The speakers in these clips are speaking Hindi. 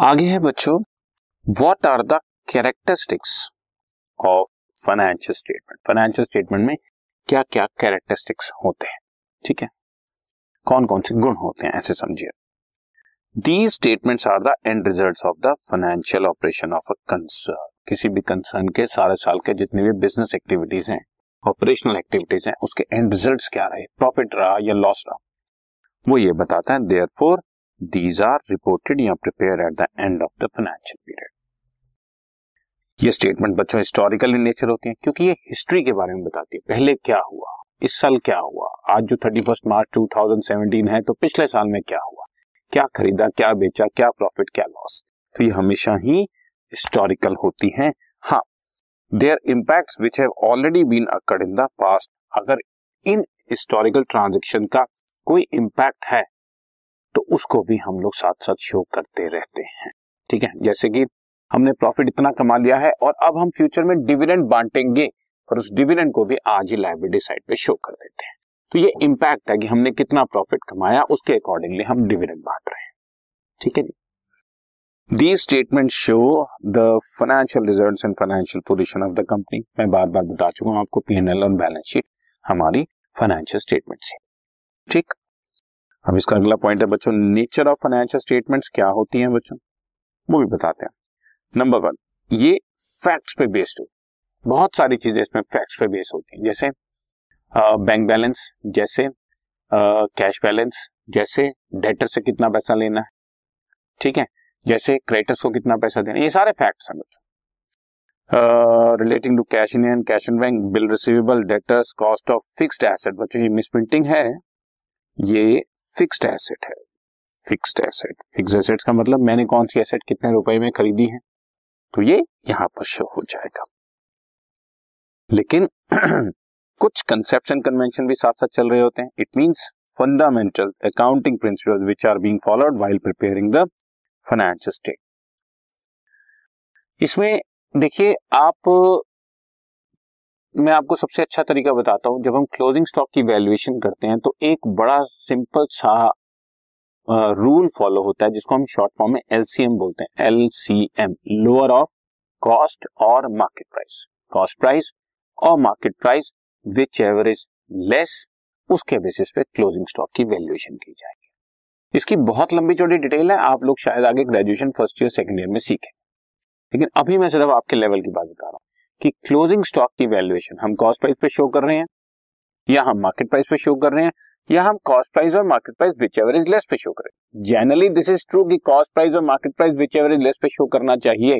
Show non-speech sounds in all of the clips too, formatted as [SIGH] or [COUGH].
आगे है बच्चों what are the characteristics of financial statement financial statement में क्या क्या कैरेक्टरिस्टिक्स होते हैं? ठीक है? कौन कौन से गुण होते हैं, ऐसे समझिए। These statements are the end results of the financial operation of a concern किसी भी कंसर्न के सारे साल के जितने भी बिज़नेस एक्टिविटीज़ हैं ऑपरेशनल एक्टिविटीज़ हैं, उसके एंड रिजल्ट्स क्या रहे? प्रॉफिट रहा या लॉस रहा? वो ये बताता है therefore these are reported या prepare at the end of the financial period ये स्टेटमेंट बच्चों हिस्टोरिकल इन नेचर होती है, क्योंकि ये हिस्ट्री के बारे में बताती है। पहले क्या हुआ? इस साल क्या हुआ? आज जो thirty first March two thousand seventeen है तो पिछले साल में क्या हुआ? क्या खरीदा, क्या बेचा, क्या प्रॉफिट क्या लॉस तो ये हमेशा ही हिस्टोरिकल होती हैं। हाँ there impact which have already been occurred in the past अगर इन हिस्टोरिकल ट्रांजेक्शन का कोई इम्पैक्ट है तो उसको भी हम लोग साथ साथ शो करते रहते हैं। ठीक है? जैसे कि हमने प्रॉफिट इतना कमा लिया है और अब हम फ्यूचर में डिविडेंड बांटेंगे और उस डिविडेंड को भी आज ही लाइबिलिटी साइड पे शो कर देते हैं। तो ये इम्पैक्ट है कि हमने कितना प्रॉफिट कमाया, उसके अकॉर्डिंगली हम डिविडेंड बांट रहे हैं। ठीक है जी? The statement show the financial result and financial position of the company मैं बार बार बता चुका हूँ आपको पीएनएल और बैलेंस शीट हमारी फाइनेंशियल स्टेटमेंट से ठीक? अब इसका अगला पॉइंट है, बच्चों नेचर ऑफ़ फाइनेंशियल स्टेटमेंट्स क्या होती हैं बच्चों? वो भी बताते हैं। नंबर वन ये फैक्ट्स पे बेस्ड हो। बहुत सारी चीज़ें इसमें फैक्ट्स पे बेस्ड होती हैं। जैसे बैंक बैलेंस जैसे कैश बैलेंस जैसे डेटर से कितना पैसा लेना है। ठीक है? जैसे क्रेडिटर्स को कितना पैसा देना ये सारे फैक्ट्स हैं बच्चों। Relating to cash in hand cash in bank bill receivable debtors cost of fixed asset बच्चों, ये मिसप्रिंटिंग है। ये फिक्स्ड एसेट है। फिक्स्ड एसेट फिक्स एसेट का मतलब मैंने कौन सी एसेट कितने रुपए में खरीदी है? तो ये यहाँ पर शो हो जाएगा। लेकिन [CLEARS THROAT] कुछ कंसेप्शन कन्वेंशन भी साथ साथ चल रहे होते हैं। It means fundamental accounting principle which are being followed while preparing the financial state इसमें देखिए आप मैं आपको सबसे अच्छा तरीका बताता हूँ। जब हम क्लोजिंग स्टॉक की वैल्यूएशन करते हैं तो एक बड़ा सिंपल सा रूल फॉलो होता है, जिसको हम शॉर्ट फॉर्म में एलसीएम बोलते हैं। एलसीएम लोअर ऑफ़ कॉस्ट और मार्केट प्राइस कॉस्ट प्राइस और market price whichever is less उसके बेसिस पे क्लोजिंग स्टॉक की वैल्यूएशन की जाएगी। इसकी बहुत लंबी चौड़ी डिटेल है, आप लोग शायद आगे graduation first year second year में सीखें लेकिन अभी मैं सिर्फ़ आपके लेवल की बात बता कि क्लोजिंग स्टॉक की वैल्यूएशन हम कॉस्ट प्राइस पे शो कर रहे हैं, या हम मार्केट प्राइस पे शो कर रहे हैं, या हम कॉस्ट प्राइस और market price whichever is less पे शो करें। जनरली दिस इज़ ट्रू कि कॉस्ट प्राइस और market price whichever is less पे शो करना चाहिए,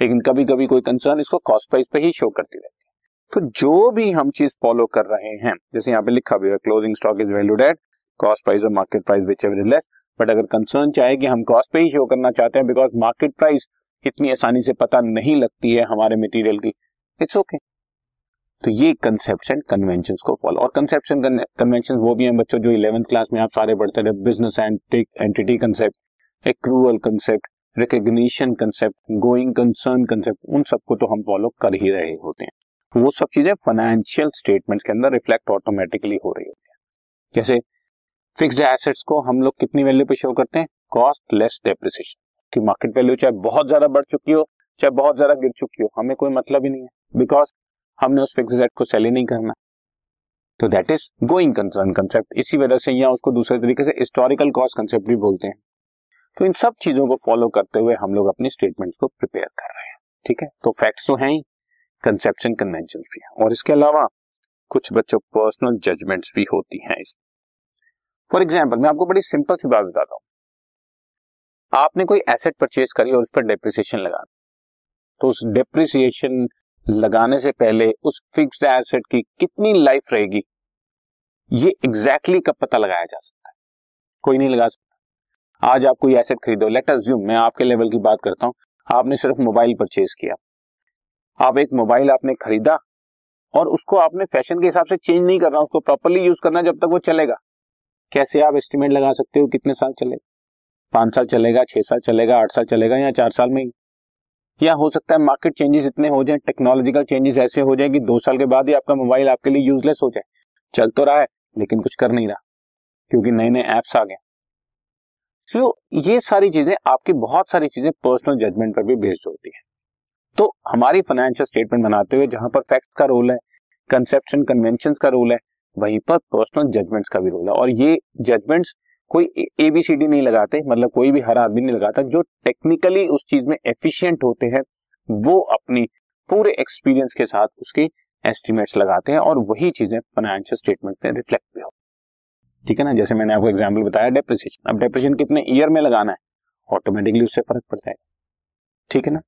लेकिन कभी कभी कोई कंसर्न इसको कॉस्ट प्राइस पे ही शो करती रहती है। तो जो भी हम चीज़ फॉलो कर रहे हैं, जैसे यहाँ पे लिखा हुआ है closing stock is valued at cost price और market price whichever is less but अगर कंसर्न चाहे कि हम कॉस्ट पे ही शो करना चाहते हैं बिकॉज़ मार्केट प्राइस इतनी आसानी से पता नहीं लगती है हमारे मटेरियल की इट्स ओके तो ये कंसेप्ट एंड कन्वेंशन को फॉलो और कंसेप्ट एंड कन्वेंशन वो भी हैं बच्चों जो इलेवेंथ क्लास में आप सारे पढ़ते रहे business entity concept accrual concept recognition concept going concern concept उन सबको तो हम फॉलो कर ही रहे होते हैं. वो सब चीज़ें फाइनेंशियल स्टेटमेंट्स के अंदर रिफ्लेक्ट ऑटोमेटिकली हो रही होती है. जैसे फिक्स्ड एसेट्स को हम लोग कितनी वैल्यू पे शो करते हैं? कॉस्ट लेस डेप्रिसिएशन की मार्केट वैल्यू चाहे बहुत ज़्यादा बढ़ चुकी हो, चाहे बहुत ज़्यादा गिर चुकी हो, हमें कोई मतलब ही नहीं है. बिकॉज़ हमने उस फिक्स को सेल ही नहीं करना। तो that is going concern concept इसी वजह से या उसको दूसरे तरीके से हिस्टोरिकल कॉस्ट कंसेप्ट भी बोलते हैं। तो इन सब चीज़ों को फॉलो करते हुए हम लोग अपने स्टेटमेंट्स को प्रिपेयर कर रहे हैं, ठीक है? तो फैक्ट्स तो हैं ही कंसेप्शन कन्वेंशन भी हैं। और इसके अलावा कुछ बच्चों पर्सनल जजमेंट्स भी होती हैं इसमें फॉर एग्ज़ाम्पल मैं आपको बड़ी सिंपल सी बात बताता हूँ। आपने कोई एसेट परचेज करी और उस पर डेप्रिसिएशन लगा तो उस डेप्रिसिएशन लगाने से पहले उस फिक्स्ड एसेट की कितनी लाइफ रहेगी, ये एग्जैक्टली exactly कब पता लगाया जा सकता है? कोई नहीं लगा सकता। आज आप कोई एसेट खरीदो लेट अज्यूम मैं आपके लेवल की बात करता हूँ, आपने सिर्फ़ मोबाइल परचेज किया। आप एक मोबाइल आपने खरीदा और उसको आपने फ़ैशन के हिसाब से चेंज नहीं करना, उसको प्रॉपरली यूज़ करना जब तक वो चलेगा। कैसे आप एस्टिमेट लगा सकते हो कितने साल चलेगा? पाँच साल चलेगा, छह साल चलेगा, आठ साल चलेगा या चार साल में या हो सकता है मार्केट चेंजेस इतने हो जाए टेक्नोलॉजिकल चेंजेस ऐसे हो जाए कि दो साल के बाद ही आपका मोबाइल आपके लिए यूजलेस हो जाए। चल तो रहा है लेकिन कुछ कर नहीं रहा क्योंकि नए नए ऐप्स आ गए। सो so, ये सारी चीज़ें आपकी बहुत सारी चीज़ें पर्सनल जजमेंट पर भी बेस्ड होती है। तो हमारी फाइनेंशियल स्टेटमेंट बनाते हुए जहाँ पर फैक्ट का रोल है कंसेप्शन कन्वेंशन का रोल है वहीं पर पर्सनल जजमेंट्स का भी रोल है। और ये जजमेंट्स कोई एबीसीडी नहीं लगाते मतलब कोई भी हर आदमी नहीं लगाता, जो टेक्निकली उस चीज़ में एफिशिएंट होते हैं, वो अपनी पूरे एक्सपीरियंस के साथ उसकी एस्टिमेट्स लगाते हैं और वही चीज़ें फाइनेंशियल स्टेटमेंट में रिफ्लेक्ट भी हो। ठीक है ना? जैसे मैंने आपको एग्ज़ाम्पल बताया डेप्रिसिएशन अब डेप्रिसिएशन कितने ईयर में लगाना है? ऑटोमेटिकली उससे फ़र्क पड़ जाएगा ठीक है ना?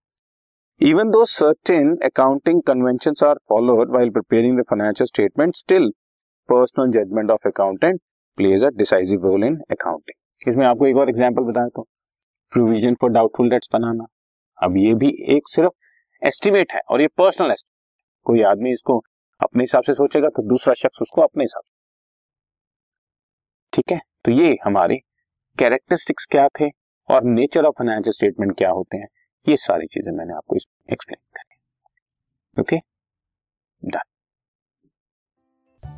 Even though certain accounting convention are followed while preparing the financial statement still personal judgement of accountant plays a decisive role in accounting इसमें आपको एक और एग्ज़ाम्पल बताया तो प्रोविज़न फॉर डाउटफुल डेट्स बनाना। अब ये भी एक सिर्फ़ एस्टिमेट है और ये पर्सनल एस्टिमेट कोई आदमी इसको अपने हिसाब से सोचेगा तो दूसरा शख्स उसको अपने हिसाब से। ठीक है? तो ये हमारे कैरेक्टरिस्टिक्स क्या थे और नेचर ऑफ़ फाइनेंशियल स्टेटमेंट क्या होते हैं? ये सारी चीज़ें मैंने आपको एक्सप्लेन करी। Okay done